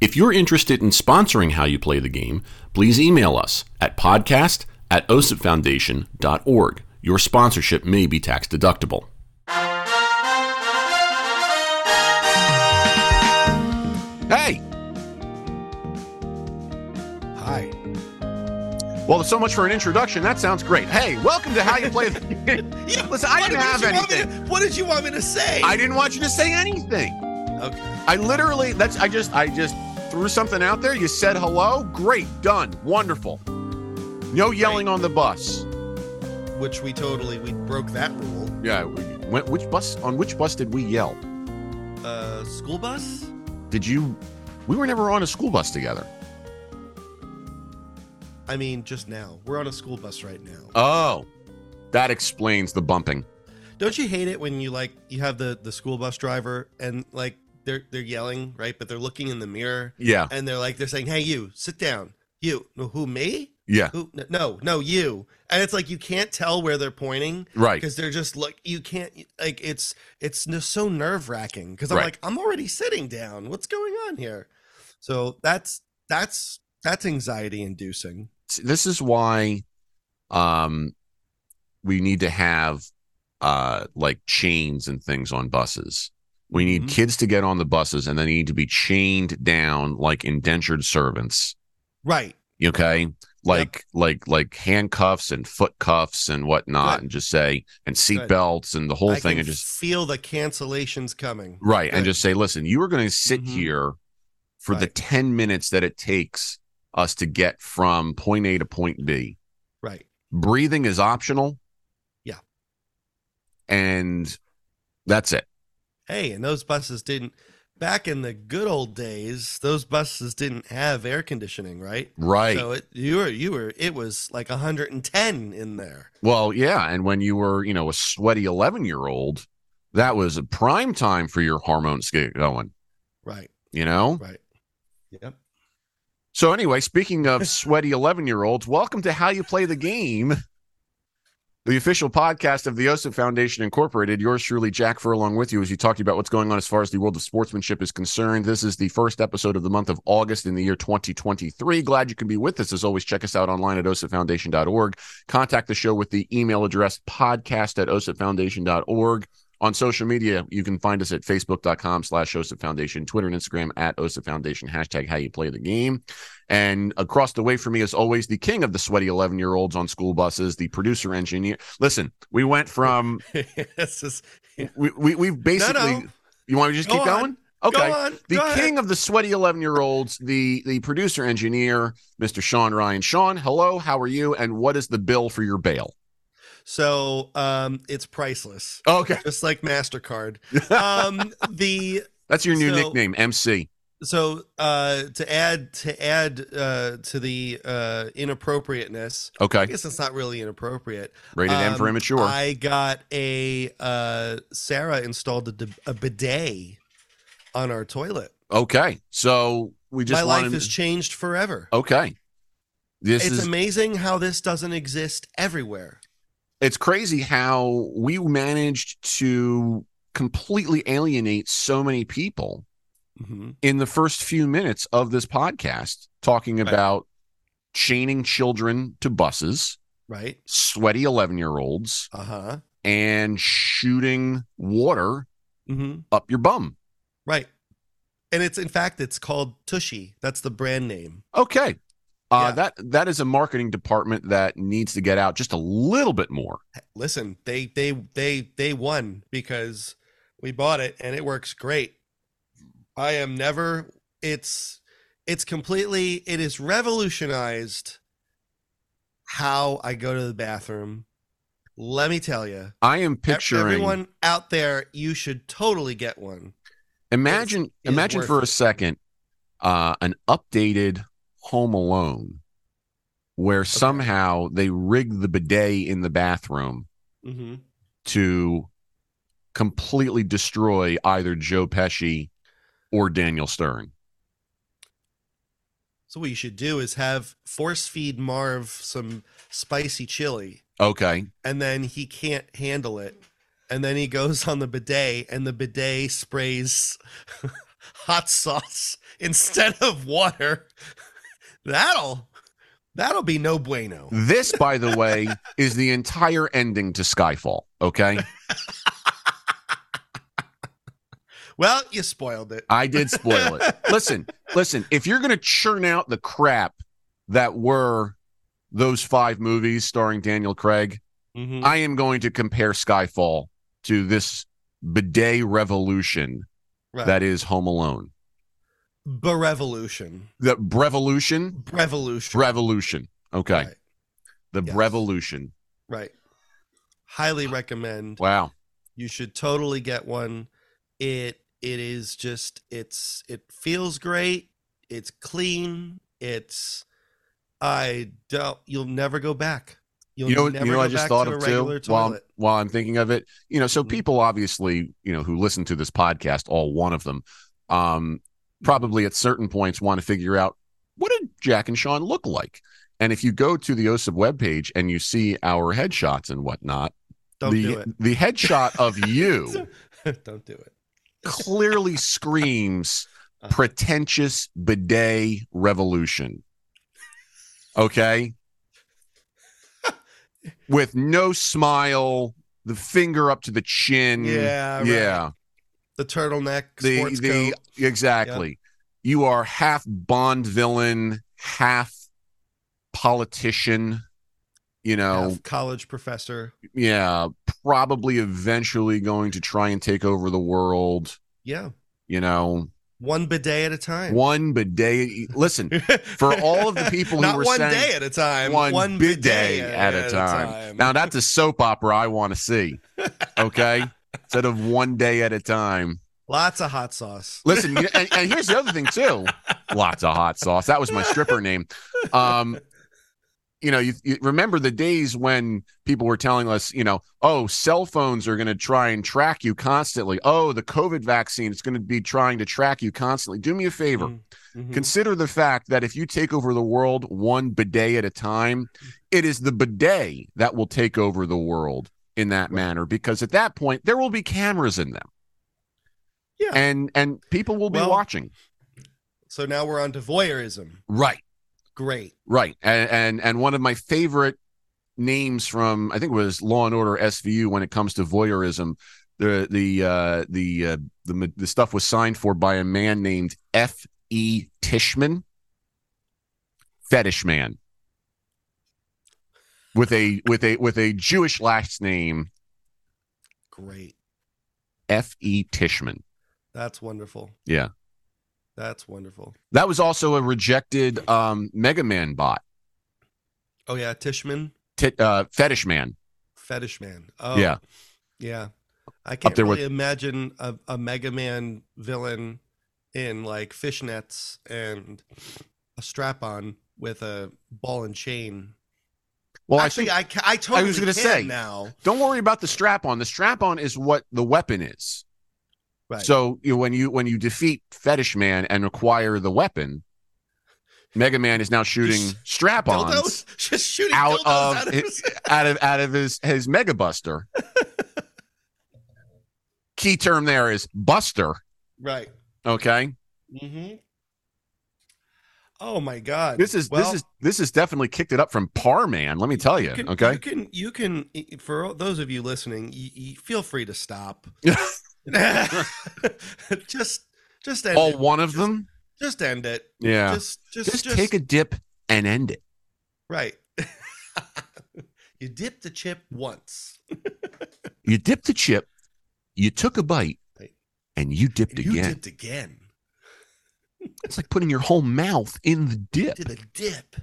If you're interested in sponsoring How You Play the Game, please email us at podcast at osipfoundation.org. Your sponsorship may be tax deductible. Hey! Hi. Well, so much for an introduction. That sounds great. Hey, welcome to How You Play the Game. Listen, I didn't did have you anything. to- what did you want me to say? I didn't want you to say anything. okay. I literally that's I just I just threw something out there. You said hello. Great, done. Wonderful. No yelling on the bus. Which we totally we broke that rule. Yeah, we, when, which bus on which bus did we yell? Uh, school bus. Did you We were never on a school bus together. I mean, just now we're on a school bus right now. Oh. That explains the bumping. Don't you hate it when you like you have the the school bus driver and like they're they're yelling right, but they're looking in the mirror Yeah. and they're like they're saying, "Hey, you, sit down. You, no, who me? Yeah. Who? No, no, you." And it's like you can't tell where they're pointing Right. because they're just like you can't like it's it's n- so nerve wracking because I'm Right. like I'm already sitting down. What's going on here? So that's that's that's anxiety inducing. This is why um we need to have uh like chains and things on buses. We need Mhm. kids to get on the buses and they need to be chained down like indentured servants. Right. okay like like like handcuffs and foot cuffs and whatnot Good. and just say and seat Good. belts and the whole I thing and just feel the cancellations coming. right and just say listen you are going to sit Mhm. here for the 10 minutes that it takes us to get from point a to point b Right. breathing is optional Yeah. and that's it Hey, and those buses didn't back in the good old days, those buses didn't have air conditioning, right? right So it you were you were it was like 110 in there. well yeah and when you were you know a sweaty 11 year old that was a prime time for your hormones to get going Right. you know Right. Yep. So anyway, speaking of sweaty 11-year-olds, welcome to How You Play the Game, the official podcast of the OSIP Foundation Incorporated. Yours truly, Jack Furlong, with you as you talk about what's going on as far as the world of sportsmanship is concerned. This is the first episode of the month of August in the year 2023. Glad you can be with us. As always, check us out online at osipfoundation.org. Contact the show with the email address podcast at osipfoundation.org. On social media, you can find us at facebook.com slash OSIP Foundation, Twitter and Instagram at OSIP Foundation, hashtag how you play the game. And across the way from me, as always, the king of the sweaty 11 year olds on school buses, the producer engineer. Listen, we went from, this is we, we, we've basically, no. you want me to just Go keep on. going? Okay. On. The go ahead. king of the sweaty 11 year olds, the, the producer engineer, Mr. Sean Ryan. Sean, hello, how are you? And what is the bill for your bail? So um it's priceless. Okay. Just like MasterCard. Um the That's your new So- nickname, MC. so uh to add to add uh to the uh inappropriateness Okay. I guess it's not really inappropriate. Rated M for Um, immature. I got a uh Sarah installed a bidet on our toilet. okay. So we just My life has changed forever. Okay. This it's is amazing how this doesn't exist everywhere. It's crazy how we managed to completely alienate so many people Mhm. in the first few minutes of this podcast talking Right. about chaining children to buses, Right? sweaty 11 year olds, Uh huh. and shooting water hmm up your bum. Right. And it's in fact it's called Tushy. That's the brand name. Okay. Uh, Yeah. that that is a marketing department that needs to get out just a little bit more. Listen, they they they they won because we bought it and it works great. I am never it's it's completely it is revolutionized how I go to the bathroom. Let me tell you. I am picturing. Everyone out there, you should totally get one. imagine is imagine for a second uh, an updated Home Alone where somehow they rigged the bidet in the bathroom hmm to completely destroy either Joe Pesci or Daniel Stern. So what you should do is have force feed Marv some spicy chili, Okay. and then he can't handle it, and then he goes on the bidet, and the bidet sprays hot sauce instead of water. That'll that'll be no bueno. This, by the way, is the entire ending to Skyfall. Okay. Well, you spoiled it. I did spoil it. listen, listen, if you're going to churn out the crap that were those five movies starring Daniel Craig, Mhm. I am going to compare Skyfall to this bidet revolution Right. that is Home Alone. Berevolution. The revolution, Revolution. revolution. Okay. Right. The Yes. revolution. Right. Highly recommend. Wow. You should totally get one. It it is just it's it feels great. It's clean. It's I don't you'll never go back. You'll you know, never you know, I just thought to of too while toilet. while I'm thinking of it. You know, so Mhm. people obviously, you know, who listen to this podcast, all one of them, um, probably at certain points want to figure out what did Jack and Sean look like. And if you go to the OSIP webpage and you see our headshots and whatnot, Don't the the headshot of you don't do it. clearly screams Uh-huh. pretentious bidet revolution. Okay? With no smile, the finger up to the chin. Yeah, right. Yeah. The turtleneck The the exactly. You are half Bond villain, half politician, you know, half college professor. yeah, probably eventually going to try and take over the world, Yeah. you know, One bidet at a time. one bidet. Listen, for all of the people who Not were one saying day at a time. one, bidet, at, a time. Now that's a soap opera I want to see. Okay, instead of one day at a time. Lots of hot sauce. Listen, you- and, and here's the other thing too. Lots of hot sauce. That was my stripper name. Um, you know, you, you remember the days when people were telling us, you know, oh, cell phones are going to try and track you constantly. Oh, the COVID vaccine is going to be trying to track you constantly. Do me a favor. Mhm. Mhm. Consider the fact that if you take over the world one bidet at a time, it is the bidet that will take over the world in that manner because at that point there will be cameras in them. Yeah. And and people will be Well- watching. So now we're on to voyeurism. Right. Great. Right. And and and one of my favorite names from I think it was Law and Order SVU when it comes to voyeurism, the the uh the uh, the the stuff was signed for by a man named F. E. Tishman, fetish man, with a with a with a Jewish last name, Great. F. E. Tishman. That's wonderful. Yeah, That's wonderful. that was also a rejected um, Mega Man bot, Oh yeah, Tishman, Tit uh, fetish man. fetish man. Oh Yeah, yeah. I can't really with- imagine a, a Mega Man villain in like fishnets and a strap on with a ball and chain. Well, Actually, I I, ca- I totally was gonna say, now. don't worry about the strap on. The strap on is what the weapon is. Right. So you know, when you when you defeat Fetish Man and acquire the weapon, Mega Man is now shooting strap-ons just shooting out of out of his- out of out of his his Mega Buster. Key term there is Buster. right. Okay, Mm-hmm. Oh my God! this is Well, this is this has definitely kicked it up from Par Man. Let me tell you. can, okay, you can you can for those of you listening, you, you feel free to stop. just just end all it. one of them. Just end it. Yeah, Just just just, just, take a dip and end it. right. you dip the chip once. You dipped the chip, you took a bite, and you dipped You again. dipped again. It's like putting your whole mouth in the dip. Did the dip.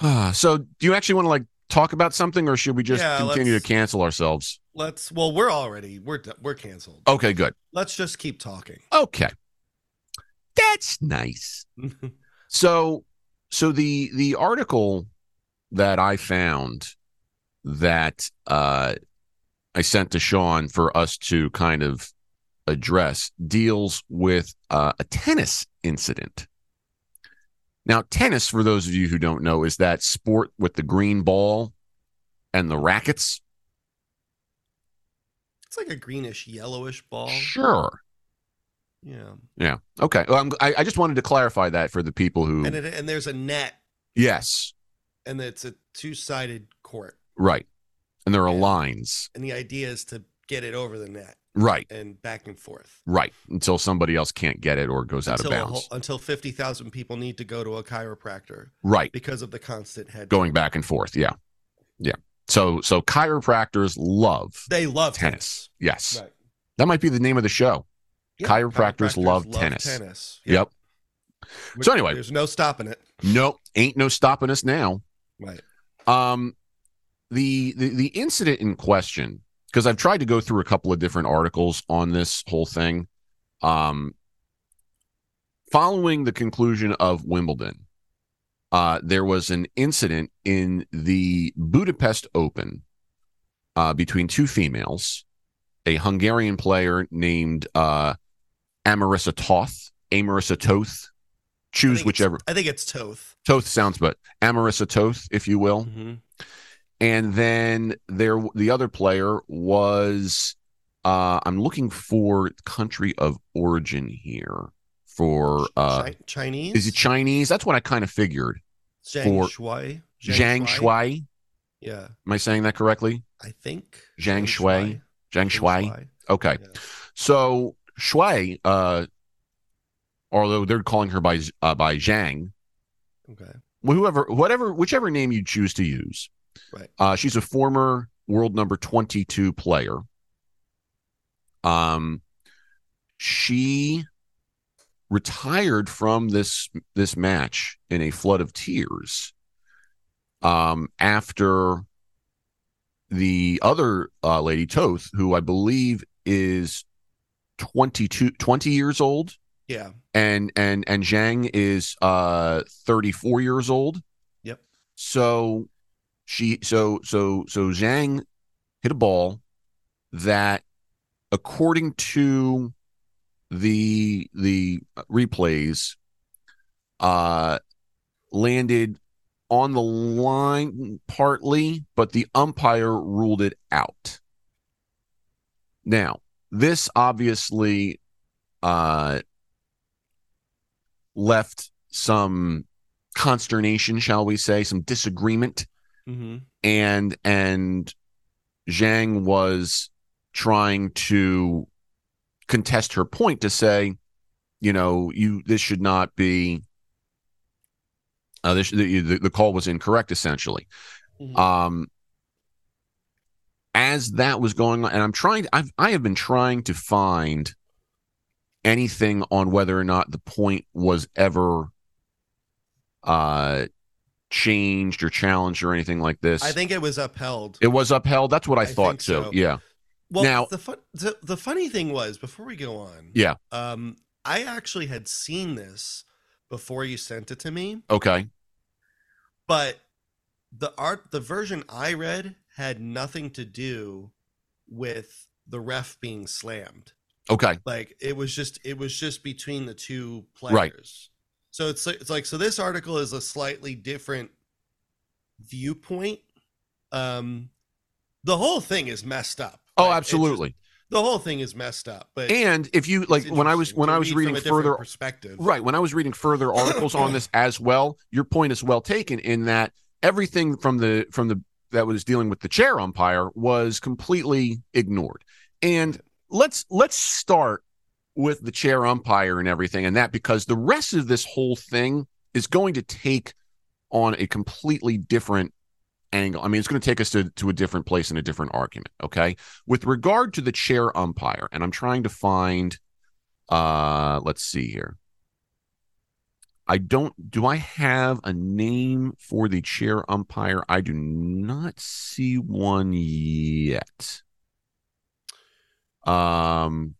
Ah, so, do you actually want to like talk about something, or should we just Yeah, continue to cancel ourselves? Let's. Well, we're already we're we're canceled. Okay, good. Let's just keep talking. Okay, that's nice. So, so the the article that I found that uh, I sent to Sean for us to kind of address deals with uh, a tennis incident. Now, tennis, for those of you who don't know, is that sport with the green ball and the rackets. It's like a greenish yellowish ball. Sure. Yeah. Yeah. Okay. Well, I'm, I, I just wanted to clarify that for the people who. And it, and there's a net yes. and it's a two sided court. Right. And there are Yeah. lines. And the idea is to get it over the net Right. and back and forth. Right. Until somebody else can't get it or goes out of Until, bounds. whole- until 50,000 people need to go to a chiropractor right. because of the constant head. Going back and forth. Yeah. Yeah. So so chiropractors love They love tennis. Yes. Right. That might be the name of the show. Yeah, Chiropractors love tennis. tennis. Yep. Which- So anyway. there's no stopping it. Nope. Ain't no stopping us now. Right. Um, the the the incident in question, because I've tried to go through a couple of different articles on this whole thing. Um, following the conclusion of Wimbledon, uh, there was an incident in the Budapest Open uh, between two females, a Hungarian player named uh, Amarissa Toth, Amarissa Toth. Choose think whichever. I think it's Toth. Toth sounds, but Amarissa Toth, if you will. Mm-hmm. And then there, the other player was. Uh, I'm looking for country of origin here for. Uh, Chi- Chinese? is it Chinese? That's what I kind of figured. Zhang for- Shui? Zhang Shui. Yeah, Am I saying that correctly? I think. Zhang Shui. Zhang Zhang Shui. Okay. Yeah. So Shui, uh, although they're calling her by uh, by Zhang, Okay. whoever, whatever, whichever name you choose to use. Right. Uh, she's a former world number 22 player. Um, she retired from this this match in a flood of tears. Um, after the other uh, lady Toth, who I believe is 22, 20 years old, Yeah. and and and Zhang is uh 34 years old. Yep. So she so so so Zhang hit a ball that according to the the replays uh landed on the line partly but the umpire ruled it out. Now this obviously uh left some consternation shall we say some disagreement Mm-hmm. and and Zhang was trying to contest her point to say, you know, you this should not be. Uh, this the, the the call was incorrect essentially. Mhm. Um, as that was going on, and I'm trying, I've I have been trying to find anything on whether or not the point was ever uh changed or challenged or anything like this. I think it was upheld. It was upheld. That's what I, I thought too. so. Yeah. Well, Now- the, fun, the the funny thing was before we go on. Yeah. Um, I actually had seen this before you sent it to me, Okay. but the art, the version I read had nothing to do with the ref being slammed. Okay. Like it was just it was just between the two players. Right. So it's like- it's like so this article is a slightly different viewpoint. Um, the whole thing is messed up. Oh, Like, just- absolutely. the whole thing is messed up. But And if you like when I was when I was reading from a different further perspective, right, when I was reading further articles on this as well, your point is well taken in that everything from the from the that was dealing with the chair umpire was completely ignored. And let's let's start with the chair umpire and everything and that because the rest of this whole thing is going to take on a completely different angle. I mean, it's going to take us to, to a different place in a different argument. Okay. With regard to the chair umpire, and I'm trying to find, uh, let's see here. I don't, do I have a name for the chair umpire? I do not see one yet. Um,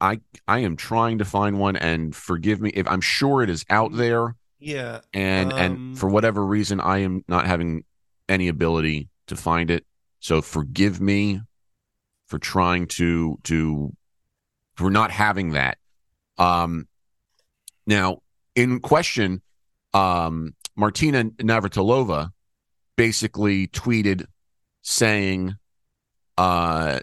I I am trying to find one, and forgive me if I'm sure it is out there, Yeah. and Um, and for whatever reason, I am not having any ability to find it. So forgive me for trying to to for not having that. Um, now in question, um, Martina Navratilova basically tweeted saying, uh,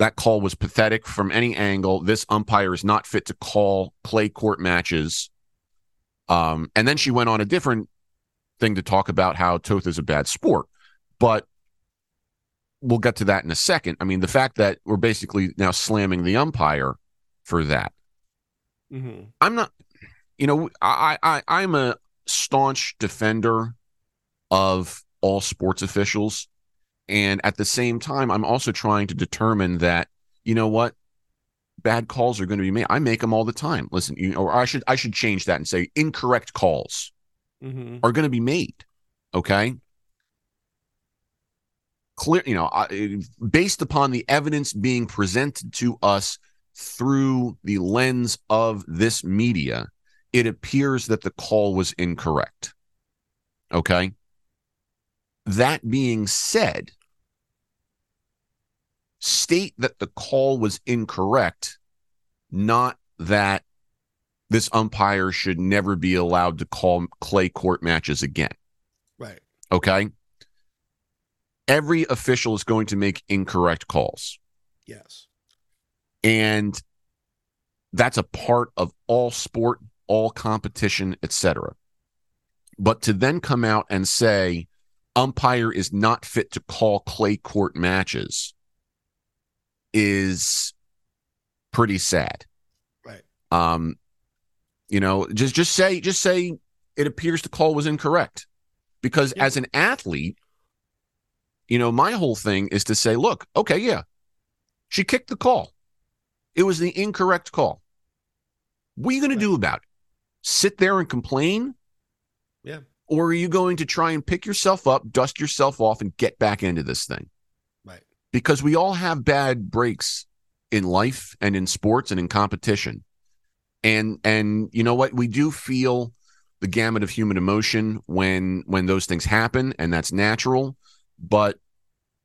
that call was pathetic from any angle. This umpire is not fit to call clay court matches. Um, and then she went on a different thing to talk about how Toth is a bad sport. But we'll get to that in a second. I mean, the fact that we're basically now slamming the umpire for that. hmm I'm not, you know, I, I, I'm a staunch defender of all sports officials. And at the same time, I'm also trying to determine that, you know what, bad calls are going to be made. I make them all the time. Listen, you or I should, I should change that and say incorrect calls hmm are going to be made. Okay. Clear, you know, I- based upon the evidence being presented to us through the lens of this media, it appears that the call was incorrect. Okay. That being said, state that the call was incorrect, not that this umpire should never be allowed to call clay court matches again. Right. Okay. Every official is going to make incorrect calls. Yes. And that's a part of all sport, all competition, etc. But to then come out and say umpire is not fit to call clay court matches is pretty sad. Right. Um, you know, just just say just say it appears the call was incorrect. Because Yeah. as an athlete, you know, my whole thing is to say, look, okay, yeah, she kicked the call. It was the incorrect call. What are you going Right. to do about it? Sit there and complain? Yeah. Or are you going to try and pick yourself up, dust yourself off, and get back into this thing? Because we all have bad breaks in life and in sports and in competition. And and you know what? We do feel the gamut of human emotion when when those things happen, and that's natural. But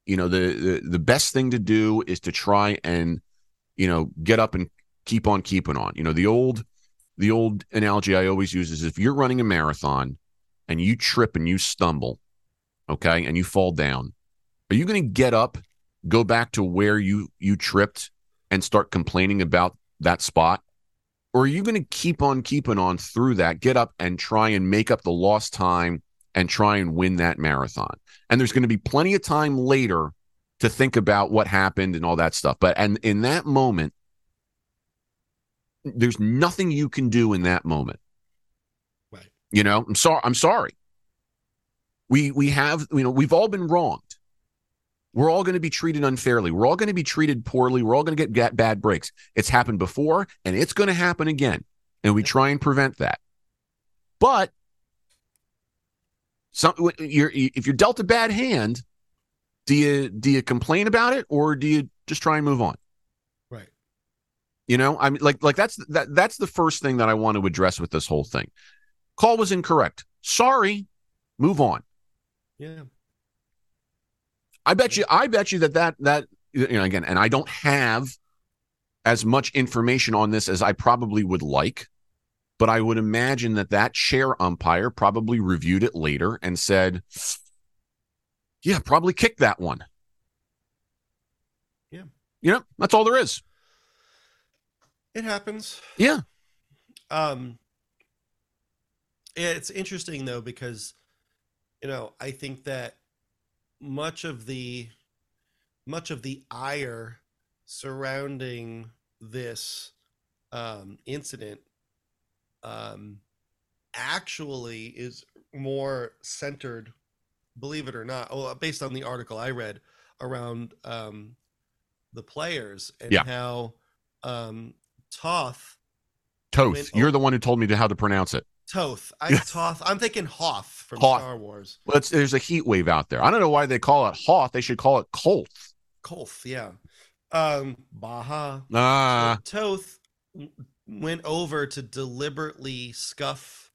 you know, the the, the best thing to do is to try and you know get up and keep on keeping on. You know, the old the old analogy I always use is if you're running a marathon and you trip and you stumble, okay, and you fall down, are you going to get up, go back to where you you tripped, and start complaining about that spot? Or are you going to keep on keeping on through that, get up and try and make up the lost time and try and win that marathon? And there's going to be plenty of time later to think about what happened and all that stuff. But and in that moment, there's nothing you can do in that moment. Right. You know, I'm sorry. I'm sorry. We we have you know we've all been wronged. We're all going to be treated unfairly. We're all going to be treated poorly. We're all going to get, bad breaks. It's happened before, and it's going to happen again. And we try and prevent that. But some you're if you're dealt a bad hand, do you do you complain about it or do you just try and move on? Right. You know, I mean, like like that's that that's the first thing that I want to address with this whole thing. Call was incorrect. Sorry, move on. Yeah. I bet you. I bet you that that that you know again, and I don't have as much information on this as I probably would like, but I would imagine that that chair umpire probably reviewed it later and said, "Yeah, probably kicked that one." Yeah. You know, that's all there is. It happens. Yeah. Um, it's interesting though because, you know, I think that much of the much of the ire surrounding this um, incident um, actually is more centered, believe it or not, well, based on the article I read around um, the players and Yeah. how um, Toth Toth, you're the one who told me to how to pronounce it. Toth. I Toth. I'm thinking Hoth from Hoth. Star Wars. Well, it's, there's a heat wave out there. I don't know why they call it Hoth. They should call it Colt. Kolth, yeah. Um, Baha. Ah, Toth went over to deliberately scuff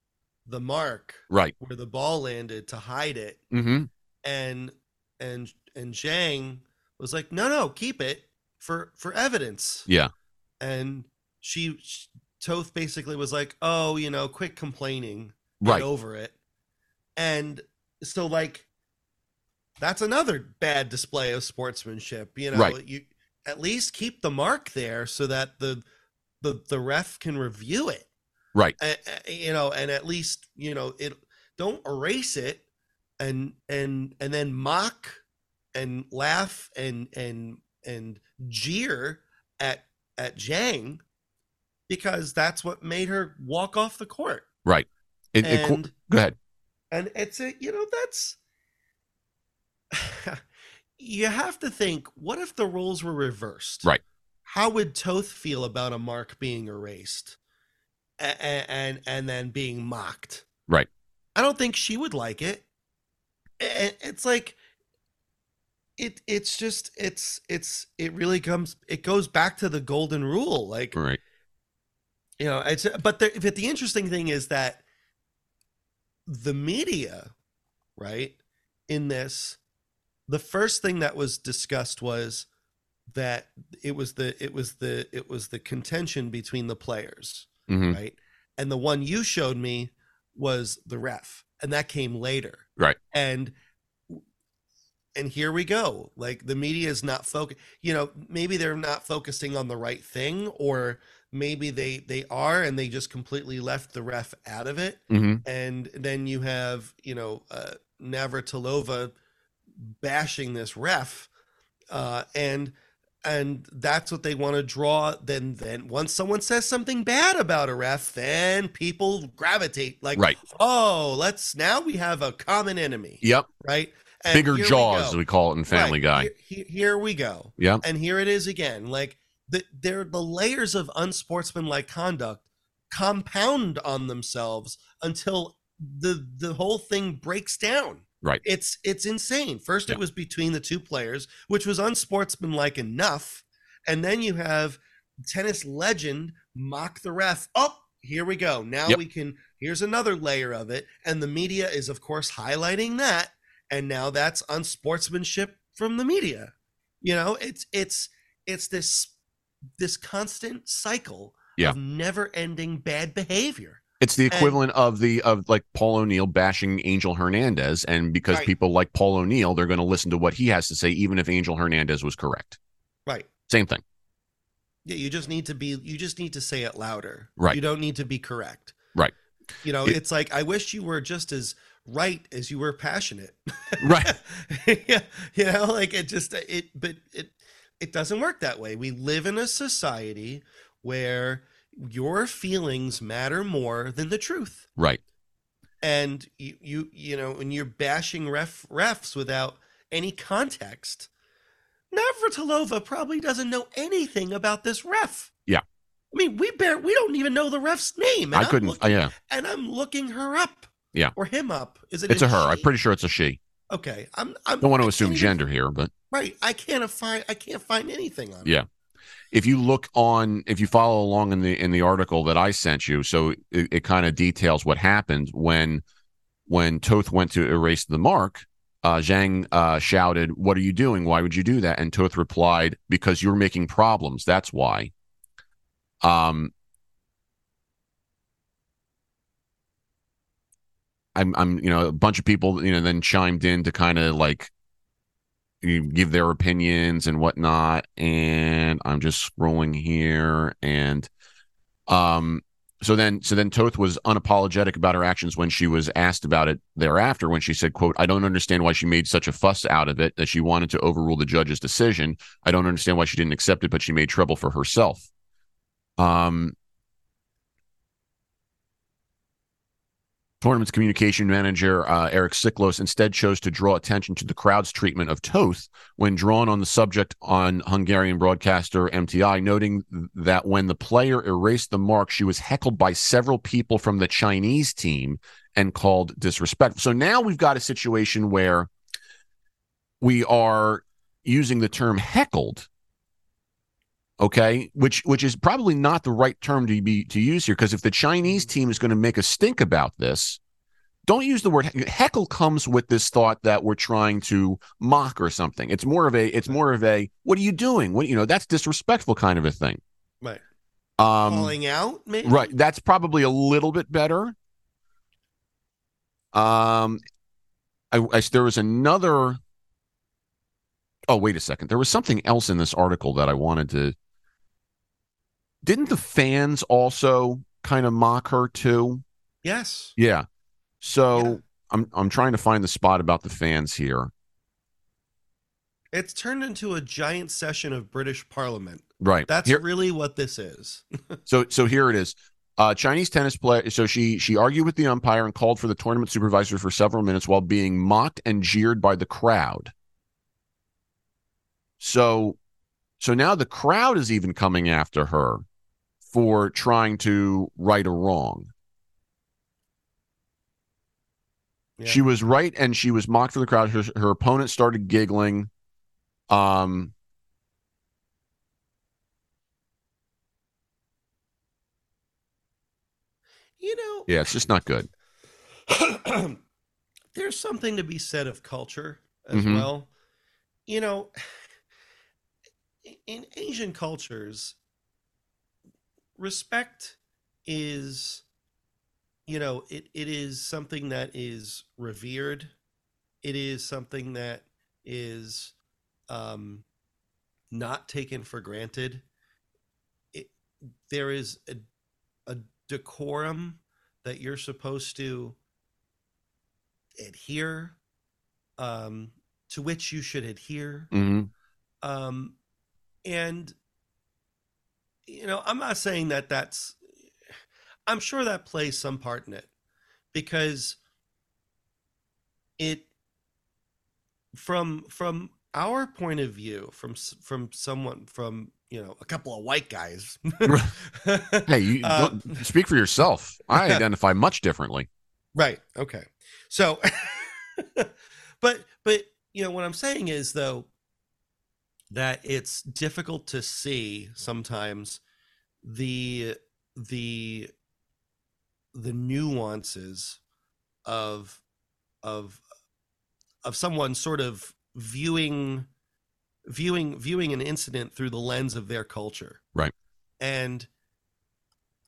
the mark right. where the ball landed to hide it, Mm-hmm. and and and Zhang was like, "No, no, keep it for for evidence." Yeah. And she, sh Toth basically was like, "Oh, you know, quit complaining, Right. get over it," and so like. That's another bad display of sportsmanship. You know, Right. you at least keep the mark there so that the the the ref can review it Right. a- you know and at least you know it don't erase it and and and then mock and laugh and and and jeer at at Zhang because that's what made her walk off the court Right. It, it, and go ahead. and it's a you know that's you have to think what if the roles were reversed Right. how would toth feel about a mark being erased and and, and then being mocked Right. i don't think she would like it it's like it it's just it's it's it really comes it goes back to the golden rule like Right. You know it's but the but the interesting thing is that the media right in this the first thing that was discussed was that it was the it was the it was the contention between the players hmm right? And the one you showed me was the ref and that came later. Right. and and here we go. Like the media is not focus you know maybe they're not focusing on the right thing or maybe they they are and they just completely left the ref out of it hmm and then you have you know uh, Navratilova bashing this ref, uh, and and that's what they want to draw. Then then once someone says something bad about a ref, then people gravitate like, Right. oh, let's now we have a common enemy, Yep. right? And Bigger here we jaws, we call it in Family Right. Guy. Here, here- here we go. Yeah. And here it is again. Like the they're the layers of unsportsmanlike conduct compound on themselves until the the whole thing breaks down. Right. It's it's insane. First Yeah. it was between the two players, which was unsportsmanlike enough, and then you have tennis legend mock the ref. Oh, here we go. Now Yep. we can here's another layer of it and the media is of course highlighting that and now that's unsportsmanship from the media you know it's it's it's this this constant cycle Yeah. of never ending bad behavior It's the And- equivalent of the of like Paul O'Neill bashing Angel Hernandez, and because Right. people like Paul O'Neill, they're going to listen to what he has to say, even if Angel Hernandez was correct. right Same thing. yeah you just need to be you just need to say it louder Right. you don't need to be correct Right. you know It- it's like i wish you were just as right as you were passionate Right. yeah, you know, like it just it, but it it doesn't work that way. We live in a society where your feelings matter more than the truth, Right. and you you you know when you're bashing ref refs without any context. Navratilova probably doesn't know anything about this ref. Yeah. I mean, we bear we don't even know the ref's name. I I'm couldn't. looking- uh, yeah. and I'm looking her up. Yeah. or him up. Is it? It's a her. I'm pretty sure it's a she. Okay, I'm. I'm Don't want I to assume can't even- gender here, but Right. I can't find I can't find anything on it. Yeah. if you look on, if you follow along in the in the article that I sent you, so it, it kind of details what happened when when Toth went to erase the mark. Uh, Zhang uh, shouted, "What are you doing? Why would you do that?" And Toth replied, "Because you're making problems. That's why." Um, I'm, I'm, you know, a bunch of people, you know, then chimed in to kind of like give their opinions and whatnot. And I'm just scrolling here, and um, so then, so then Toth was unapologetic about her actions when she was asked about it thereafter. When she said, "quote I don't understand why she made such a fuss out of it that she wanted to overrule the judge's decision. I don't understand why she didn't accept it, but she made trouble for herself." Um, Tournament's communication manager uh, Eric Siklos instead chose to draw attention to the crowd's treatment of Toth when drawn on the subject on Hungarian broadcaster MTI, noting that when the player erased the mark, she was heckled by several people from the Chinese team and called disrespectful. So now we've got a situation where we are using the term heckled Okay, which which is probably not the right term to be to use here because if the Chinese Mm-hmm. team is going to make a stink about this, don't use the word heckle comes with this thought that we're trying to mock or something. It's more of a it's more of a what are you doing? What you know, that's disrespectful kind of a thing. Right. Um Calling out, maybe. Right. That's probably a little bit better. Um, I, I there was another. Oh, wait a second. There was something else in this article that I wanted to. Didn't the fans also kind of mock her too? Yes. Yeah. So Yeah. I'm I'm trying to find the spot about the fans here. It's turned into a giant session of British Parliament. Right. That's Here- really what this is. So so here it is. Uh, Chinese tennis player. So she she argued with the umpire and called for the tournament supervisor for several minutes while being mocked and jeered by the crowd. So so now the crowd is even coming after her for trying to right a wrong. Yeah. She was right and she was mocked for the crowd. Her, her opponent started giggling. Um you know, yeah, it's just not good. there's something to be said of culture as Mhm. well. You know, in Asian cultures, respect is, you know, it, it is something that is revered. It is something that is um, not taken for granted. It, there is a, a decorum that you're supposed to adhere um, to which you should adhere hmm um, and you know i'm not saying that that's i'm sure that plays some part in it because it from from our point of view from from someone from you know a couple of white guys Hey, you Uh, don't speak for yourself. I identify much differently. Right. Okay. So, but but you know what I'm saying is though that it's difficult to see sometimes the the the nuances of of of someone sort of viewing viewing viewing an incident through the lens of their culture Right. and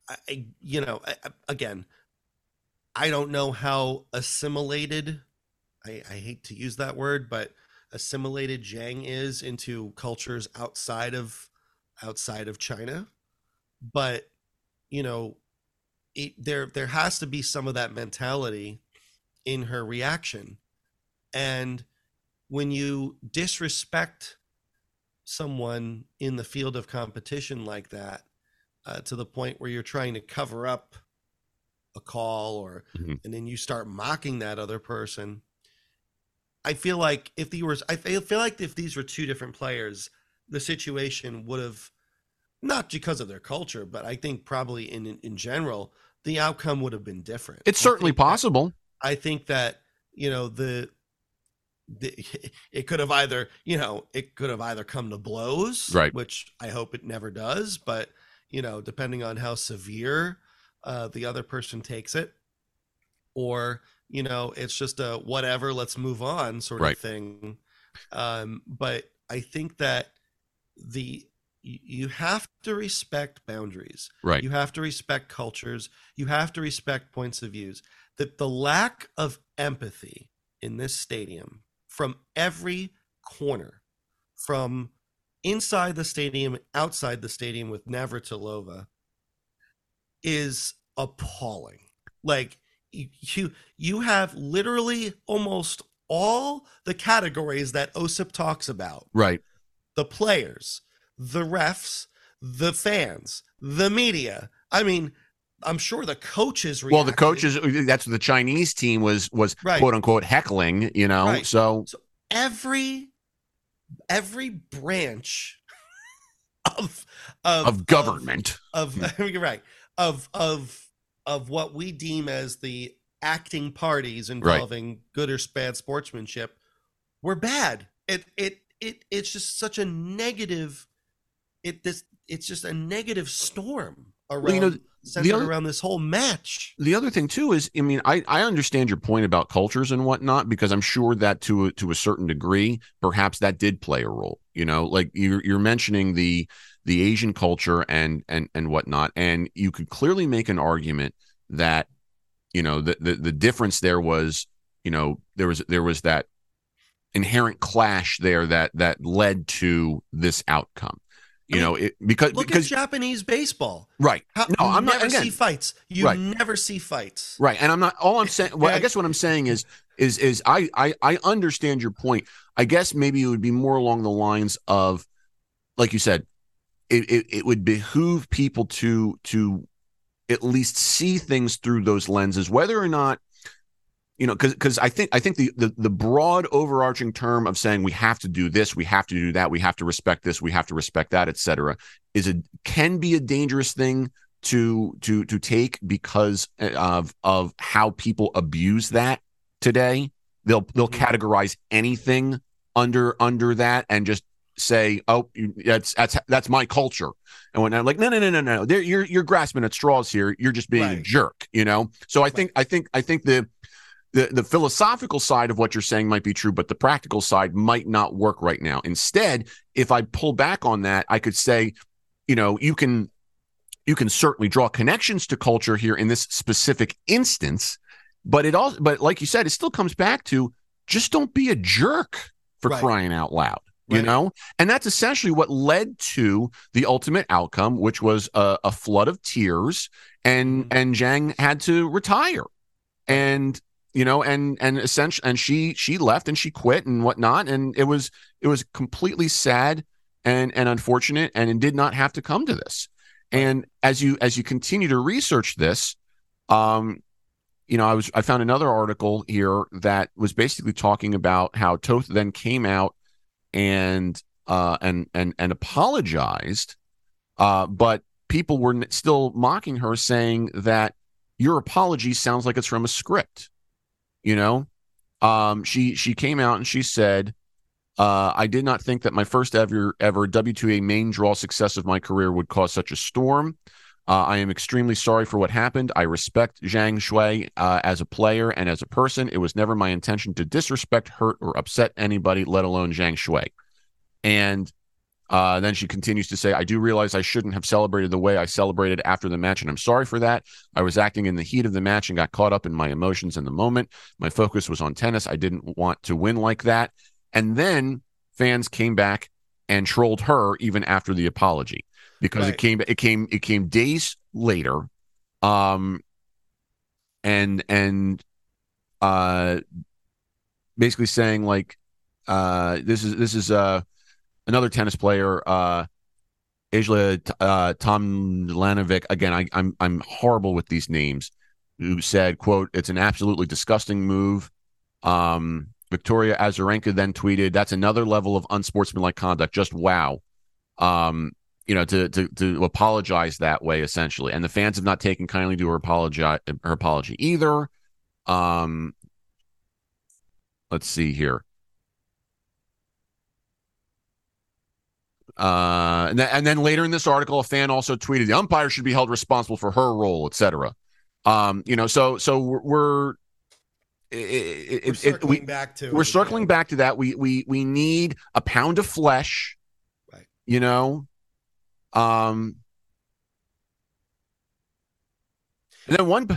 I, you know I- again i don't know how assimilated I, I hate to use that word but assimilated Zhang is into cultures outside of outside of China but you know it, there there has to be some of that mentality in her reaction and when you disrespect someone in the field of competition like that uh, to the point where you're trying to cover up a call or Mhm. and then you start mocking that other person i feel like if the were i feel like if these were two different players the situation would have not because of their culture but i think probably in in, general the outcome would have been different It's I certainly think that- possible. I think that you know the, the it could have either you know it could have either come to blows, Right. Which I hope it never does, but you know depending on how severe uh, the other person takes it, or you know it's just a whatever, let's move on sort Right. of thing. Um, but I think that the you you have to respect boundaries Right. you have to respect cultures you have to respect points of views that the lack of empathy in this stadium from every corner from inside the stadium outside the stadium with navratilova is appalling like you you, have literally almost all the categories that osip talks about Right. the players, the refs, the fans, the media. I mean, I'm sure the coaches. Well, the coaches that's the Chinese team was was Right. quote unquote heckling, you know. Right. So every every branch of of of government. of, you're right of of of what we deem as the acting parties involving good or bad sportsmanship were bad. It it it it's just such a negative. It this it's just a negative storm around Well, you know, centered other- around this whole match. the other thing too is, I mean, I, I understand your point about cultures and whatnot because I'm sure that to a, to a certain degree, perhaps that did play a role. You know, like you're you're mentioning the the Asian culture and and and whatnot, and you could clearly make an argument that you know the the, the difference there was you know there was there was that inherent clash there that that led to this outcome. You know, it, because Look because at Japanese baseball. right. How, No, I'm not- never again- see fights. You Right. never see fights. Right. And I'm not all I'm saying well, I guess what I'm saying is is is I, I I understand your point. I guess maybe it would be more along the lines of like you said, it, it, it would behoove people to to at least see things through those lenses, whether or not you know, because because I think I think the, the the broad overarching term of saying we have to do this, we have to do that, we have to respect this, we have to respect that, etc., is a can be a dangerous thing to to to take because of of how people abuse that today. They'll they'll Mhm. categorize anything under under that and just say, "Oh, that's that's that's my culture." And when I'm like, "No, no, no, no, no, There- you're you're grasping at straws here. You're just being a jerk," you know. So I think I think I think the the the philosophical side of what you're saying might be true, but the practical side might not work right now. Instead, if I pull back on that, I could say, you know, you can you can certainly draw connections to culture here in this specific instance, but it all but like you said, it still comes back to just don't be a jerk for Right. crying out loud. You know, and that's essentially what led to the ultimate outcome, which was a, a flood of tears, and Mhm. and Zhang had to retire, and you know, and and essentially, and she she left and she quit and whatnot, and it was it was completely sad and and unfortunate, and it did not have to come to this. And as you as you continue to research this, um, you know, I was I found another article here that was basically talking about how Toth then came out and uh and and and apologized, uh, but people were still mocking her, saying that your apology sounds like it's from a script. You know, um, she she came out and she said, uh, "I did not think that my first ever ever WTA main draw success of my career would cause such a storm." Uh, I am extremely sorry for what happened. I respect Zhang Shuai uh, as a player and as a person. It was never my intention to disrespect, hurt, or upset anybody, let alone Zhang Shuai. And uh, then she continues to say, I do realize I shouldn't have celebrated the way I celebrated after the match, and I'm sorry for that. I was acting in the heat of the match and got caught up in my emotions in the moment. My focus was on tennis. I didn't want to win like that. And then fans came back and trolled her even after the apology because it came it came it came days later um and and uh basically saying like uh this is this is uh another tennis player uh Ajla uh Tomljanovic again I I'm I'm horrible with these names who said quote it's an absolutely disgusting move. Um Victoria Azarenka then tweeted that's another level of unsportsmanlike conduct. Just wow. Um you know to to to apologize that way essentially. And the fans have not taken kindly to her apology her apology either. Um let's see here. Uh and then, and then later in this article a fan also tweeted the umpire should be held responsible for her role etc um you know so so we're, we're it, it, We're it, circling we, back to we're circling back to that. We we we need a pound of flesh Right. you know um and then one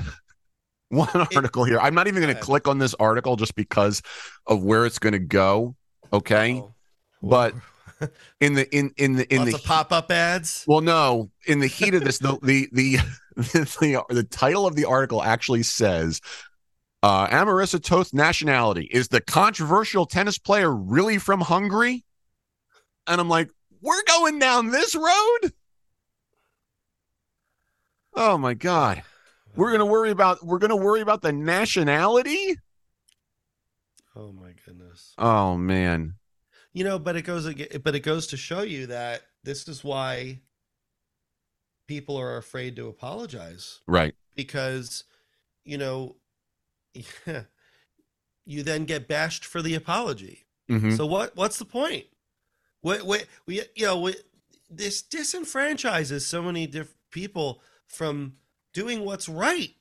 one article here. I'm not even going to click on this article just because of where it's going to go okay? Oh. but in the in in the in Lots the pop-up ads. well no in the heat of this the the the the, the title of the article actually says uh amarissa toth nationality. Is the controversial tennis player really from hungary? And i'm like we're going down this road oh my god we're gonna worry about we're gonna worry about the nationality Oh my goodness. oh man You know, but it goes but it goes to show you that this is why people are afraid to apologize right because you know you then get bashed for the apology. Mhm. So what what's the point? What what we you know what this disenfranchises so many different people from doing what's right.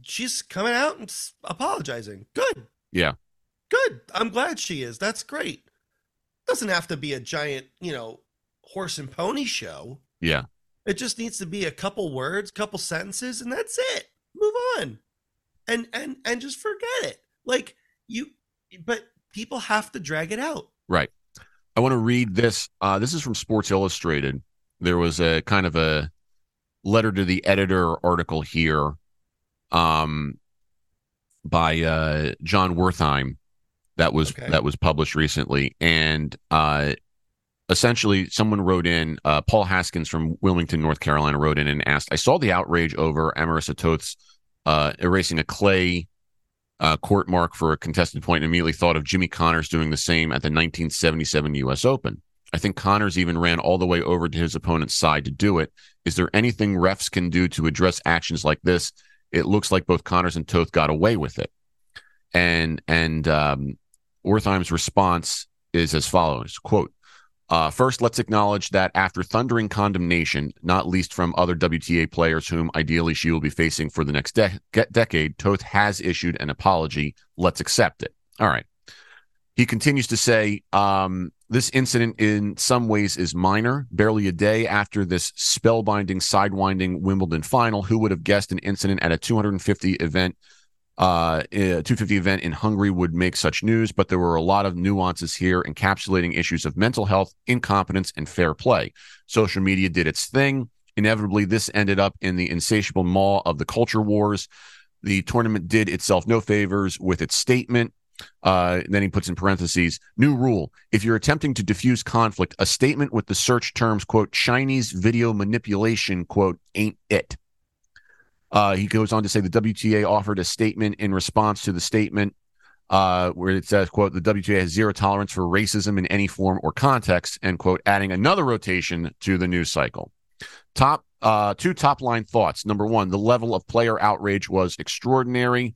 She's coming out and apologizing. Good. Yeah. Good. I'm glad she is. That's great. Doesn't have to be a giant, you know, horse and pony show. Yeah. It just needs to be a couple words, couple sentences, and that's it. Move on. And and and just forget it. Like you but people have to drag it out. Right. I want to read this. Uh, this is from Sports Illustrated. There was a kind of a letter to the editor article here um, by uh, Jon Wertheim that was okay. that was published recently, and uh, essentially someone wrote in. Uh, Paul Haskins from Wilmington, North Carolina, wrote in and asked, "I saw the outrage over Marisa Toth's uh, erasing a clay." Uh, court mark for a contested point and immediately thought of Jimmy Connors doing the same at the 1977 U.S. Open. I think Connors even ran all the way over to his opponent's side to do it. Is there anything refs can do to address actions like this? It looks like both Connors and Toth got away with it. And and um, Wertheim's response is as follows: "Quote: uh, First, let's acknowledge that after thundering condemnation, not least from other WTA players whom ideally she will be facing for the next de- decade, Toth has issued an apology. Let's accept it. All right. He continues to say, um, this incident in some ways is minor. Barely a day after this spellbinding, sidewinding Wimbledon final, who would have guessed an incident at a 250 event, uh, 250 event in Hungary would make such news? But there were a lot of nuances here, encapsulating issues of mental health, incompetence, and fair play. Social media did its thing. Inevitably, this ended up in the insatiable maw of the culture wars. The tournament did itself no favors with its statement uh, then he puts in parentheses new rule if you're attempting to diffuse conflict a statement with the search terms quote chinese video manipulation quote ain't it uh, he goes on to say the wta offered a statement in response to the statement uh, where it says quote the wta has zero tolerance for racism in any form or context end quote adding another rotation to the news cycle top uh, two top line thoughts number one the level of player outrage was extraordinary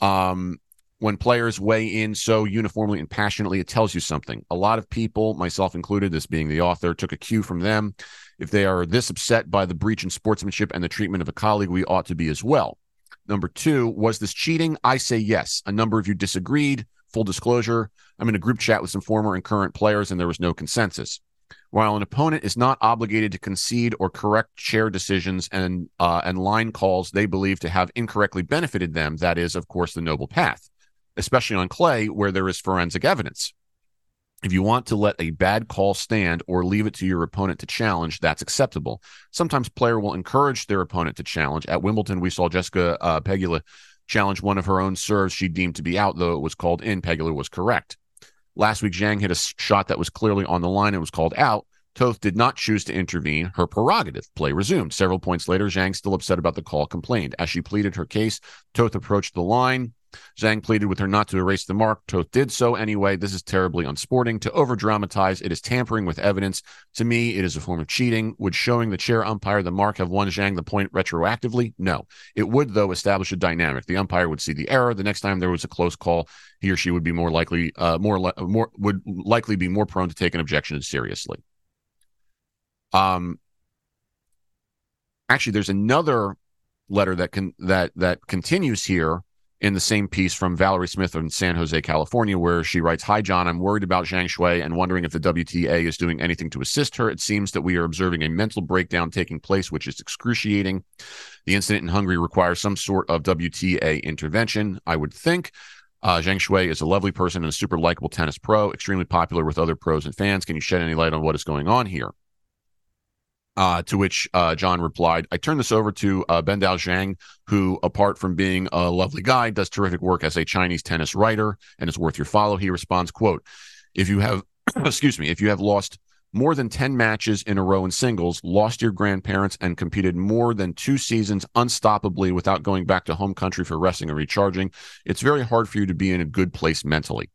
um, when players weigh in so uniformly and passionately, it tells you something. A lot of people, myself included, this being the author, took a cue from them. If they are this upset by the breach in sportsmanship and the treatment of a colleague, we ought to be as well. Number two, was this cheating? I say yes. A number of you disagreed. Full disclosure, I'm in a group chat with some former and current players, and there was no consensus. While an opponent is not obligated to concede or correct chair decisions and uh, and line calls they believe to have incorrectly benefited them, that is, of course, the noble path especially on clay where there is forensic evidence. If you want to let a bad call stand or leave it to your opponent to challenge, that's acceptable. Sometimes player will encourage their opponent to challenge. At Wimbledon, we saw Jessica uh, Pegula challenge one of her own serves she deemed to be out, though it was called in. Pegula was correct. Last week, Zhang hit a shot that was clearly on the line and was called out. Toth did not choose to intervene. Her prerogative. Play resumed. Several points later, Zhang, still upset about the call, complained. As she pleaded her case, Toth approached the line. Zhang pleaded with her not to erase the mark. Toth did so anyway. This is terribly unsporting. To over dramatize, it is tampering with evidence. To me, it is a form of cheating. Would showing the chair umpire the mark have won Zhang the point retroactively? No. It would, though, establish a dynamic. The umpire would see the error. The next time there was a close call, he or she would be more likely, uh, more, more, would likely be more prone to take an objection seriously. Um, actually, there's another letter that can that that continues here in the same piece from Valerie Smith in San Jose, California, where she writes, Hi, John. I'm worried about Zhang Shuai and wondering if the WTA is doing anything to assist her. It seems that we are observing a mental breakdown taking place, which is excruciating. The incident in Hungary requires some sort of WTA intervention, I would think. Uh, Zhang Shuai is a lovely person and a super likable tennis pro, extremely popular with other pros and fans. Can you shed any light on what is going on here? Uh, to which uh, John replied, I turn this over to uh, Bendou Zhang, who, apart from being a lovely guy, does terrific work as a Chinese tennis writer and is worth your follow. He responds, quote, if you have, excuse me, if you have lost more than 10 matches in a row in singles, lost your grandparents, and competed more than two seasons unstoppably without going back to home country for resting and recharging, it's very hard for you to be in a good place mentally.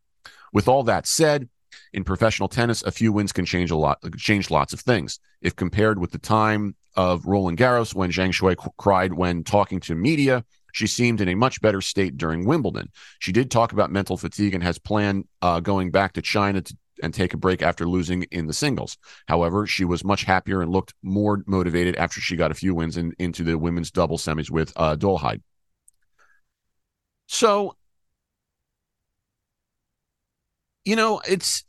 With all that said, in professional tennis, a few wins can change a lot, change lots of things. If compared with the time of Roland Garros, when Zhang Shuai cried when talking to media, she seemed in a much better state during Wimbledon. She did talk about mental fatigue and has planned uh, going back to China to, and take a break after losing in the singles. However, she was much happier and looked more motivated after she got a few wins in, into the women's double semis with uh, Dolehide. So, you know, it's.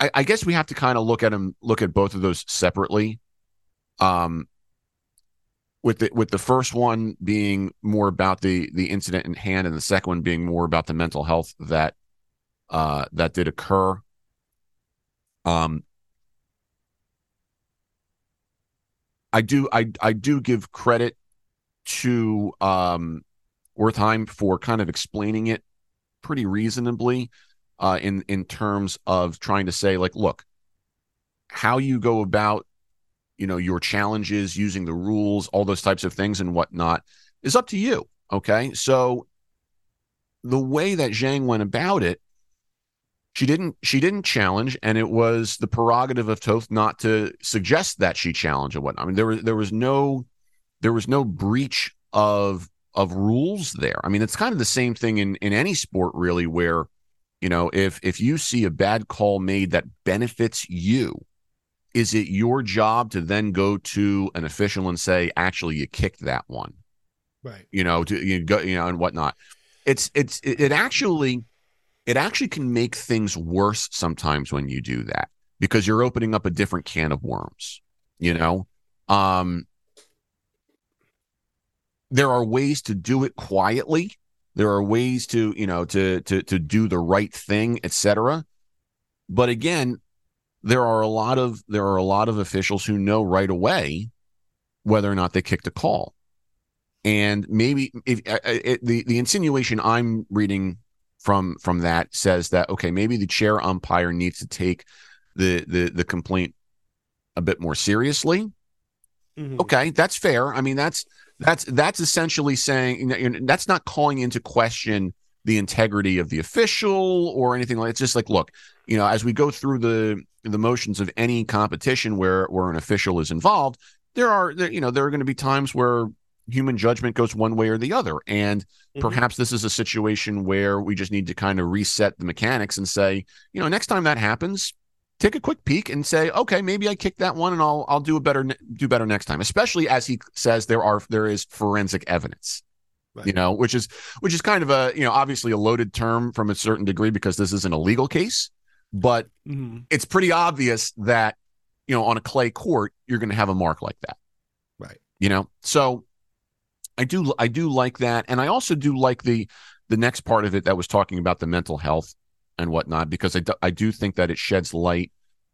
I, I guess we have to kind of look at them, look at both of those separately. Um, with the with the first one being more about the the incident in hand, and the second one being more about the mental health that uh, that did occur. Um, I do I I do give credit to um, Wertheim for kind of explaining it pretty reasonably uh, in in terms of trying to say like, look, how you go about you know your challenges using the rules all those types of things and whatnot is up to you okay? So the way that zhang went about it she didn't she didn't challenge and it was the prerogative of toth not to suggest that she challenge and whatnot. I mean there was there was no there was no breach of of rules there. I mean it's kind of the same thing in in any sport really where you know if if you see a bad call made that benefits you is it your job to then go to an official and say, actually, you kicked that one? Right. You know, to you go, you know, and whatnot. It's it's it, it actually it actually can make things worse sometimes when you do that because you're opening up a different can of worms. You know, um, there are ways to do it quietly. There are ways to you know to to to do the right thing, etc. But again, there are a lot of there are a lot of officials who know right away whether or not they kicked a call and maybe if it, the the insinuation i'm reading from from that says that okay maybe the chair umpire needs to take the the the complaint a bit more seriously mm-hmm. okay that's fair i mean that's that's that's essentially saying that's not calling into question the integrity of the official or anything like it's just like look you know as we go through the the motions of any competition where where an official is involved, there are there, you know there are going to be times where human judgment goes one way or the other, and mm-hmm. perhaps this is a situation where we just need to kind of reset the mechanics and say, you know, next time that happens, take a quick peek and say, okay, maybe I kicked that one, and I'll I'll do a better do better next time. Especially as he says there are there is forensic evidence. Right. You know, which is which is kind of a you know obviously a loaded term from a certain degree because this is an illegal case but mm-hmm. it's pretty obvious that you know on a clay court you're going to have a mark like that right you know so i do i do like that and i also do like the the next part of it that was talking about the mental health and whatnot because i do, I do think that it sheds light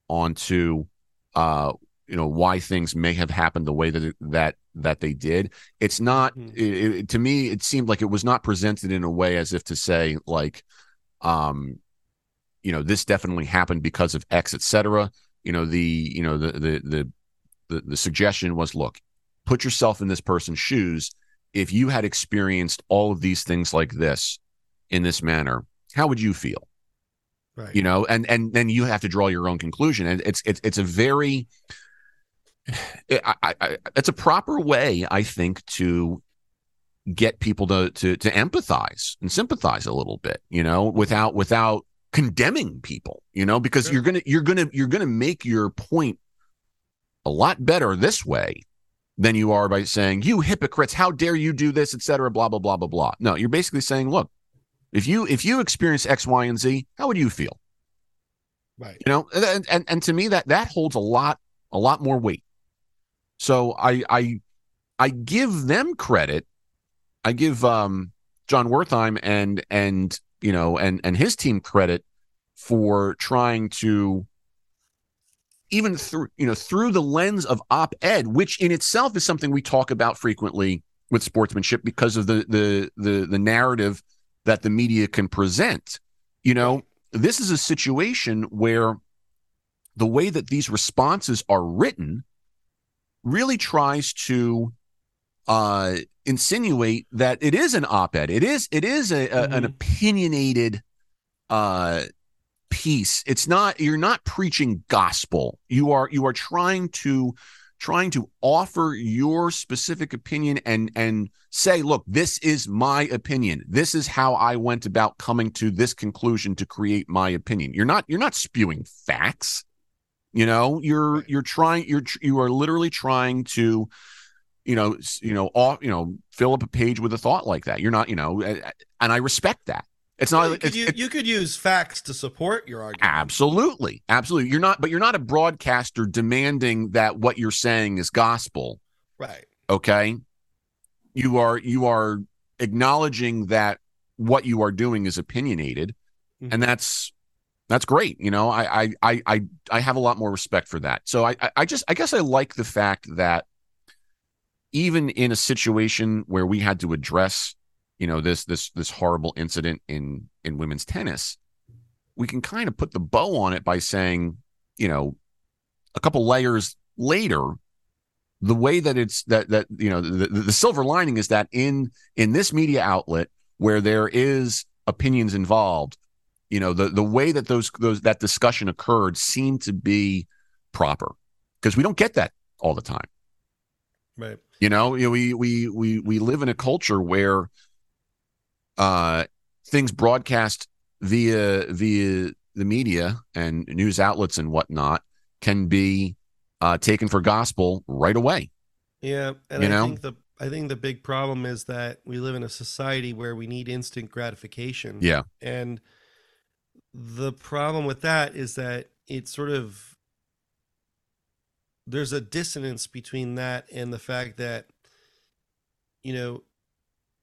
onto uh you know why things may have happened the way that it, that that they did it's not mm-hmm. it, it, to me it seemed like it was not presented in a way as if to say like um you know this definitely happened because of X, etc. You know the you know the the the the, the suggestion was look, put yourself in this person's shoes. If you had experienced all of these things like this in this manner, how would you feel? Right. You know, and and then you have to draw your own conclusion, and it's it's it's a very eh, it, I, I, it's a proper way, I think, to get people to to to empathize and sympathize a little bit, you know, without without condemning people, you know, because sure. you're going to you're going to you're going to make your point a lot better this way than you are by saying you hypocrites, how dare you do this, etc. Blah blah blah blah blah. No, you're basically saying, look, if you if you experience X, Y, and Z, how would you feel? Right. You know, and and, and to me that that holds a lot a lot more weight. So I I I give them credit. I give um Jon Wertheim and and you know, and and his team credit for trying to even through you know through the lens of op-ed, which in itself is something we talk about frequently with sportsmanship because of the the the the narrative that the media can present. You know, this is a situation where the way that these responses are written really tries to uh, insinuate that it is an op-ed. It is it is a, a, mm-hmm. an opinionated uh, piece. It's not you're not preaching gospel. You are you are trying to trying to offer your specific opinion and and say look this is my opinion. This is how i went about coming to this conclusion to create my opinion. You're not you're not spewing facts you know? You're you're trying you're you are literally trying to you know you know off you know fill up a page with a thought like that. You're not you know and i respect that it's not you, could, it's, u- it's- you could use facts to support your argument. Absolutely. Absolutely. You're not, but you're not a broadcaster demanding that what you're saying is gospel. Right. Okay. You are, you are acknowledging that what you are doing is opinionated. Mhm. And that's, that's great. You know, I, I, I, I, I have a lot more respect for that. So I- I just, I guess I like the fact that even in a situation where we had to address, you know, this, this, this horrible incident in, in women's tennis, we can kind of put the bow on it by saying, you know, a couple layers later, the way that it's that that you know the, the, silver lining is that in in this media outlet where there is opinions involved, you know, the the way that those those that discussion occurred seemed to be proper because we don't get that all the time. Right. You know, you know, we we we we live in a culture where uh things broadcast via via the media and news outlets and whatnot can be uh taken for gospel right away. Yeah, and You I know? think the I think the big problem is that we live in a society where we need instant gratification. Yeah. And the problem with that is that it sort of there's a dissonance between that and the fact that you know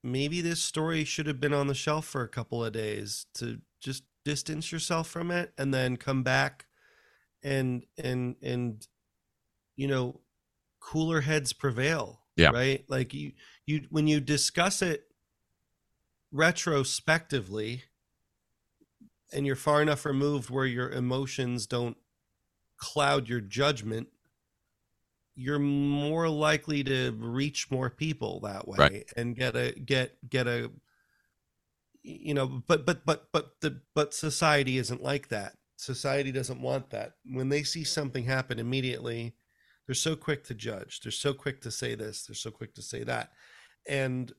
maybe this story should have been on the shelf for a couple of days to just distance yourself from it and then come back and and and you know cooler heads prevail Yeah. right like you you when you discuss it retrospectively and you're far enough removed where your emotions don't cloud your judgment you're more likely to reach more people that way Right. and get a get get a you know but but but but the but society isn't like that. Society doesn't want that. When they see something happen immediately they're so quick to judge. They're so quick to say this. They're so quick to say that. And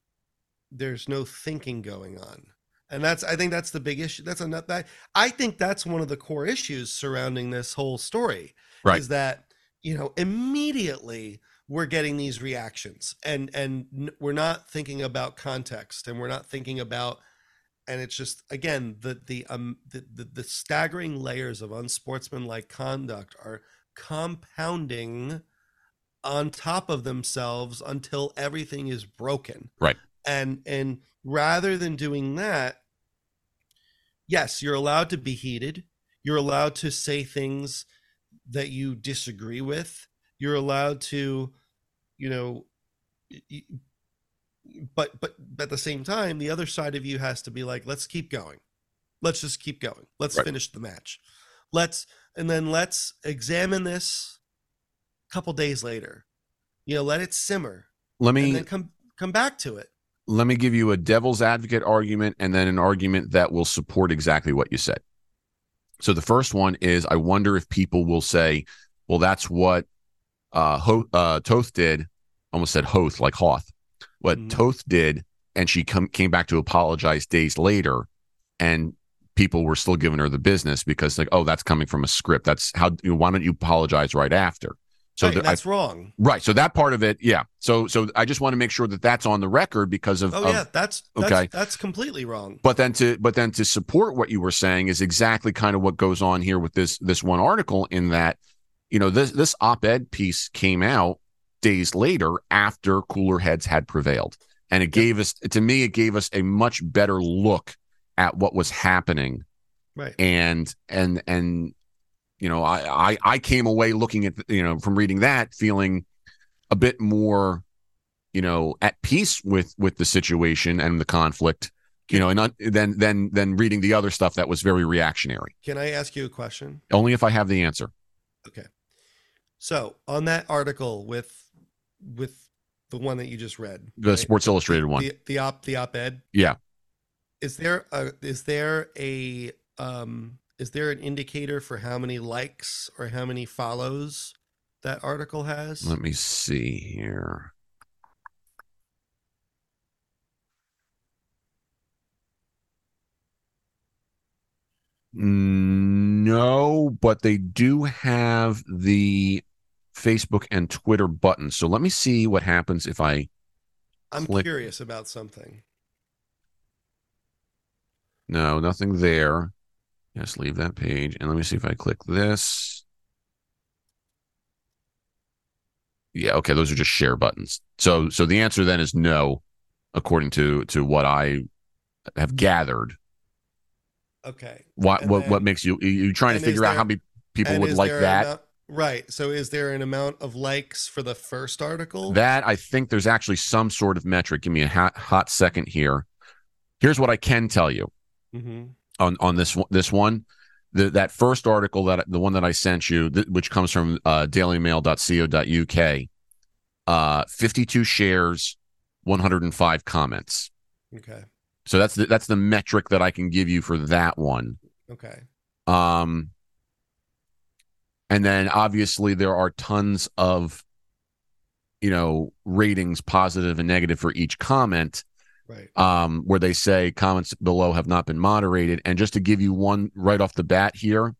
there's no thinking going on. And that's i think that's the big issue. That's another that i think that's one of the core issues surrounding this whole story Right. is that you know immediately we're getting these reactions and and we're not thinking about context and we're not thinking about and it's just again the the um the, the, the staggering layers of unsportsmanlike conduct are compounding on top of themselves until everything is broken Right. and and rather than doing that yes you're allowed to be heated you're allowed to say things that you disagree with you're allowed to you know but but at the same time the other side of you has to be like let's keep going. Let's just keep going. Let's Right. finish the match. Let's and then let's examine this a couple days later. You know let it simmer Let and me then come come back to it. Let me give you a devil's advocate argument and then an argument that will support exactly what you said. So the first one is I wonder if people will say, well, that's what uh, Ho- uh Toth did. Almost said Hoth, like Hoth. What Mhm. Toth did, and she come came back to apologize days later, and people were still giving her the business because like, oh, that's coming from a script. That's how. You know, why don't you apologize right after? So Right, the- I- that's wrong right. So that part of it, yeah. So so I just want to make sure that that's on the record because of, oh of yeah that's that's, okay. that's completely wrong but then to but then to support what you were saying is exactly kind of what goes on here with this this one article in that you know this this op-ed piece came out days later after cooler heads had prevailed and it gave us to me it gave us a much better look at what was happening right and and and you know I, I i came away looking at you know from reading that feeling a bit more you know at peace with with the situation and the conflict you know and not, then then then reading the other stuff that was very reactionary can i ask you a question only if i have the answer Okay. so on that article with with the one that you just read the right? sports illustrated one the, the op the op-ed Yeah. is there a is there a um is there an indicator for how many likes or how many follows that article has? Let me see here. No, but they do have the Facebook and Twitter buttons. So let me see what happens if I. I'm click- curious about something. No, nothing there. Yes, leave that page. And let me see if I click this. Yeah, okay, those are just share buttons. So so the answer then is no, according to to what I have gathered. Okay. What And what what makes you you trying to figure out how many people would like that? amount- right. So is there an amount of likes for the first article? That I think there's actually some sort of metric. Give me a hot, hot second here. Here's what I can tell you hmm on on this one- this one. The, that first article that the one that I sent you, th- which comes from uh, dailymail.co.uk, uh, 52 shares, 105 comments. Okay. So that's the, that's the metric that I can give you for that one. Okay. Um, and then obviously there are tons of, you know, ratings, positive and negative for each comment, Right. um, where they say comments below have not been moderated. And just to give you one right off the bat here,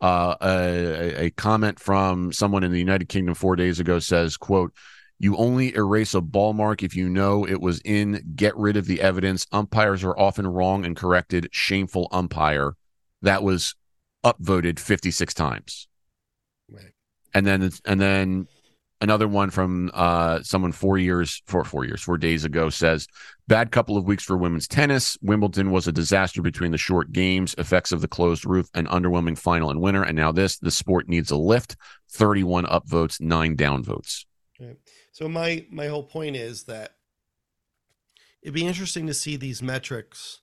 uh, a, a comment from someone in the United Kingdom four days ago says, "quote You only erase a ball mark if you know it was in. Get rid of the evidence. Umpires are often wrong and corrected. Shameful umpire." That was upvoted 56 times Right. and then and then another one from uh, someone four years four four years four days ago says bad couple of weeks for women's tennis. Wimbledon was a disaster between the short games effects of the closed roof an underwhelming final and winner. And now this the sport needs a lift. 31 upvotes nine downvotes. So my my whole point is that it'd be interesting to see these metrics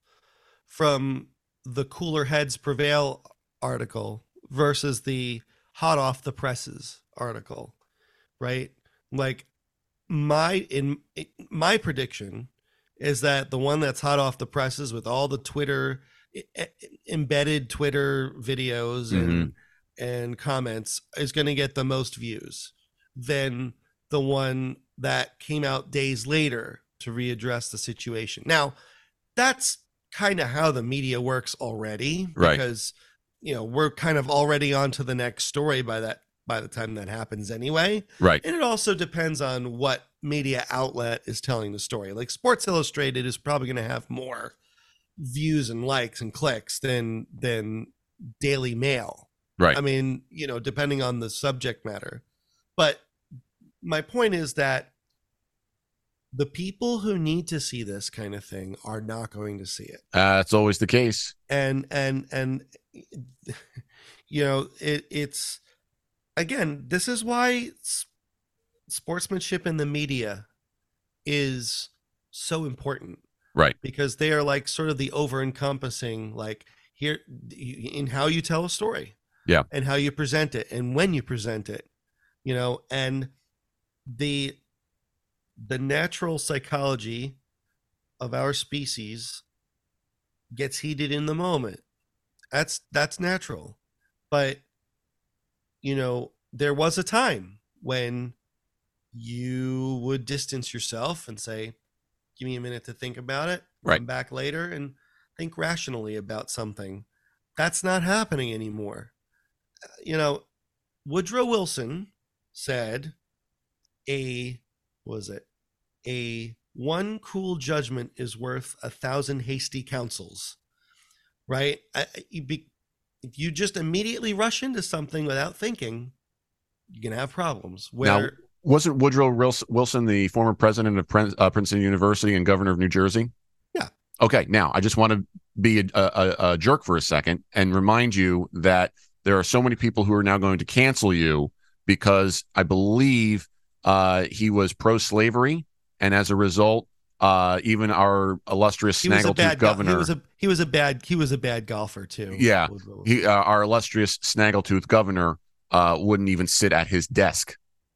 from the cooler heads prevail article versus the hot off the presses article, right? Like my in my prediction is that the one that's hot off the presses with all the Twitter embedded Twitter videos and mm-hmm. and comments is going to get the most views than the one that came out days later to readdress the situation. Now, that's kind of how the media works already Right. because you know, we're kind of already on to the next story by that by the time that happens anyway. right And it also depends on what media outlet is telling the story. Like Sports Illustrated is probably going to have more views and likes and clicks than than Daily Mail. right I mean, you know, depending on the subject matter. But my point is that the people who need to see this kind of thing are not going to see it. uh, that's always the case And and and you know, it it's again, this is why sportsmanship in the media is so important. Right. Because they are like sort of the over encompassing like here in how you tell a story. Yeah. and how you present it and when you present it you know and the the natural psychology of our species gets heated in the moment. That's that's natural. But you know there was a time when you would distance yourself and say give me a minute to think about it Right. come back later and think rationally about something. That's not happening anymore. You know woodrow wilson said a was it? A one cool judgment is worth a thousand hasty counsels. Right? I, I- be, if you just immediately rush into something without thinking you're gonna have problems where wasn't woodrow wilson the former president of uh, princeton university and governor of new jersey Yeah. okay now i just want to be a, a, a jerk for a second and remind you that there are so many people who are now going to cancel you because i believe uh, he was pro-slavery and as a result uh, even our illustrious he snaggletooth bad go- governor he was a he was a bad he was a bad golfer too Yeah. He, uh, our illustrious snaggletooth governor uh, wouldn't even sit at his desk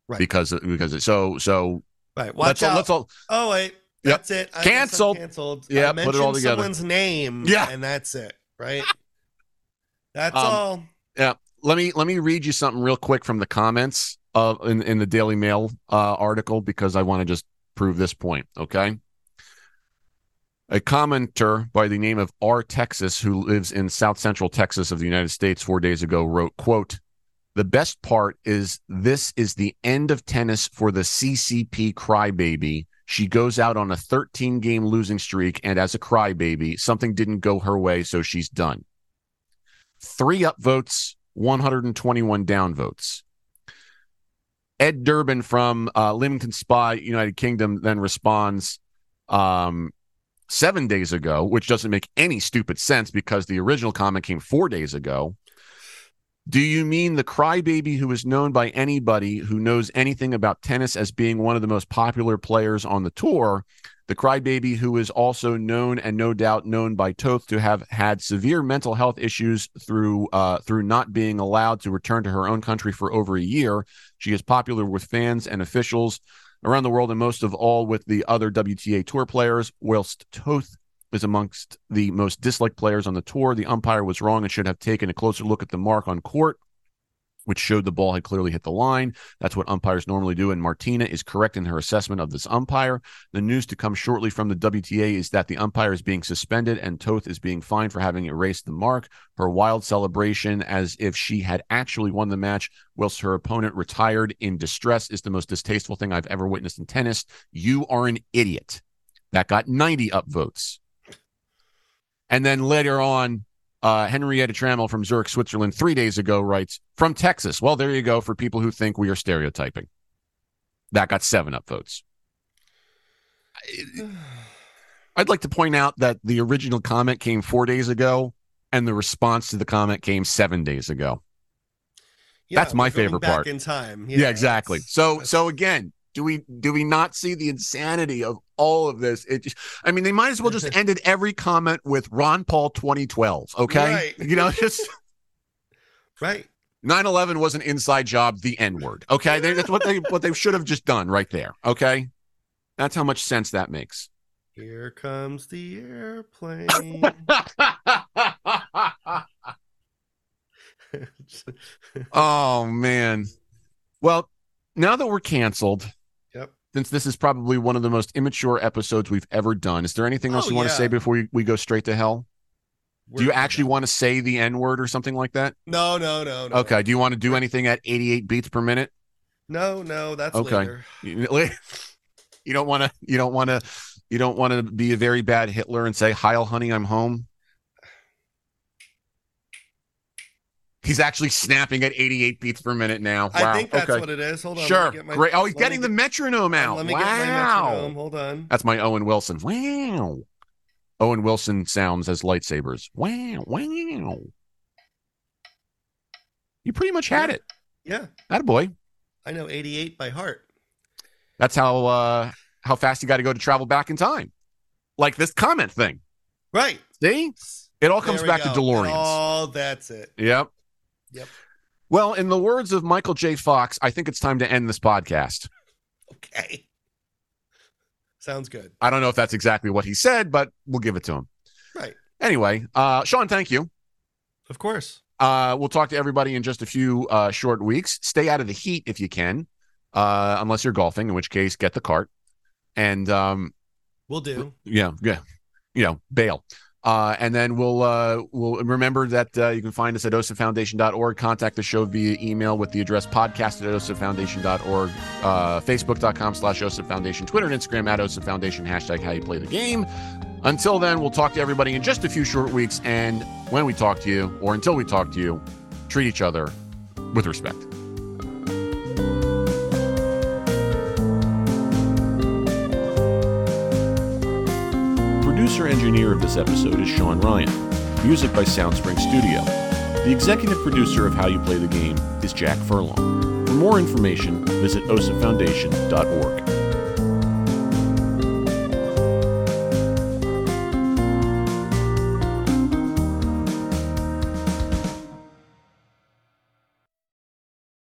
Right. because because so so right watch let's out let's all oh wait Yep. that's it I Canceled. canceled Yeah, put it all together. someone's name Yeah. and that's it right that's Um, all Yeah. let me let me read you something real quick from the comments uh, in in the Daily Mail uh, article because I want to just prove this point. Okay. A commenter by the name of R. Texas, who lives in South Central Texas of the United States, four days ago, wrote, "quote The best part is this is the end of tennis for the CCP crybaby." She goes out on a 13 game losing streak, and as a crybaby, something didn't go her way, so she's done. Three up votes, 121 down votes. Ed Durbin from uh, Spa, United Kingdom, then responds um, seven days ago, which doesn't make any stupid sense because the original comment came four days ago. Do you mean the crybaby who is known by anybody who knows anything about tennis as being one of the most popular players on the tour? The crybaby who is also known and no doubt known by Toth to have had severe mental health issues through uh, through not being allowed to return to her own country for over a year. She is popular with fans and officials around the world, and most of all with the other WTA tour players. Whilst Toth is amongst the most disliked players on the tour. The umpire was wrong and should have taken a closer look at the mark on court, which showed the ball had clearly hit the line. That's what umpires normally do. And Martina is correct in her assessment of this umpire. The news to come shortly from the WTA is that the umpire is being suspended and Toth is being fined for having erased the mark. Her wild celebration, as if she had actually won the match, whilst her opponent retired in distress, is the most distasteful thing I've ever witnessed in tennis. You are an idiot. That got 90 upvotes. And then later on, uh, Henrietta Trammell from Zurich, Switzerland, three days ago writes from Texas. Well, there you go for people who think we are stereotyping. That got seven upvotes. I'd like to point out that the original comment came four days ago, and the response to the comment came seven days ago. Yeah, That's my favorite part. in time. Yeah, exactly. it's- So, that's- so again, do we do we not see the insanity of all of this? It just, I mean, they might as well just ended every comment with Ron Paul 2012. Okay, Right. you know, just right. 9/11 was an inside job. The N word. Okay, they, that's what they what they should have just done right there. Okay, that's how much sense that makes. Here comes the airplane. oh man. Well, now that we're canceled. Since this is probably one of the most immature episodes we've ever done, is there anything else Oh, you want to yeah. say before we, we go straight to hell? Do you We're- actually want to say the N word or something like that? No, no, no, no. Okay. Do you want to do anything at 88 beats per minute? No, no, that's Okay. later. You you don't want to. You don't want to. You don't want to be a very bad Hitler and say, "Heil, honey, I'm home." He's actually snapping at 88 beats per minute now. Wow. I think that's okay. what it is. Hold on. Sure. get my- Great. Oh, he's getting the metronome out. Let me wow. get my metronome. Hold on. That's my Owen Wilson. Wow. Owen Wilson sounds as lightsabers. Wow. Wow. You pretty much had Yeah. it. Yeah, That boy. I know 88 by heart. That's how uh how fast you got to go to travel back in time. Like this comment thing. Right. See? It all comes back to go. DeLoreans. Oh, that's it. Yep. Yep. Well, in the words of Michael J. Fox, I think it's time to end this podcast. Okay. Sounds good. I don't know if that's exactly what he said, but we'll give it to him. Right. Anyway, uh, Sean, thank you. Of course. Uh, we'll talk to everybody in just a few uh, short weeks. Stay out of the heat if you can, uh, unless you're golfing, in which case, get the cart. And um, We'll do. yeah, yeah, you know, bail. Uh, and then we'll uh, we'll remember that uh, you can find us at osipfoundation.org. Contact the show via email with the address podcast at osipfoundation.org, uh, facebook.com slash OSIP Foundation, Twitter and Instagram at OSIP Foundation, hashtag how you play the game. Until then, we'll talk to everybody in just a few short weeks. And when we talk to you, or until we talk to you, treat each other with respect. Producer engineer of this episode is Sean Ryan. Music by Soundspring Studio. The executive producer of How You Play the Game is Jack Furlong. For more information, visit osipfoundation.org.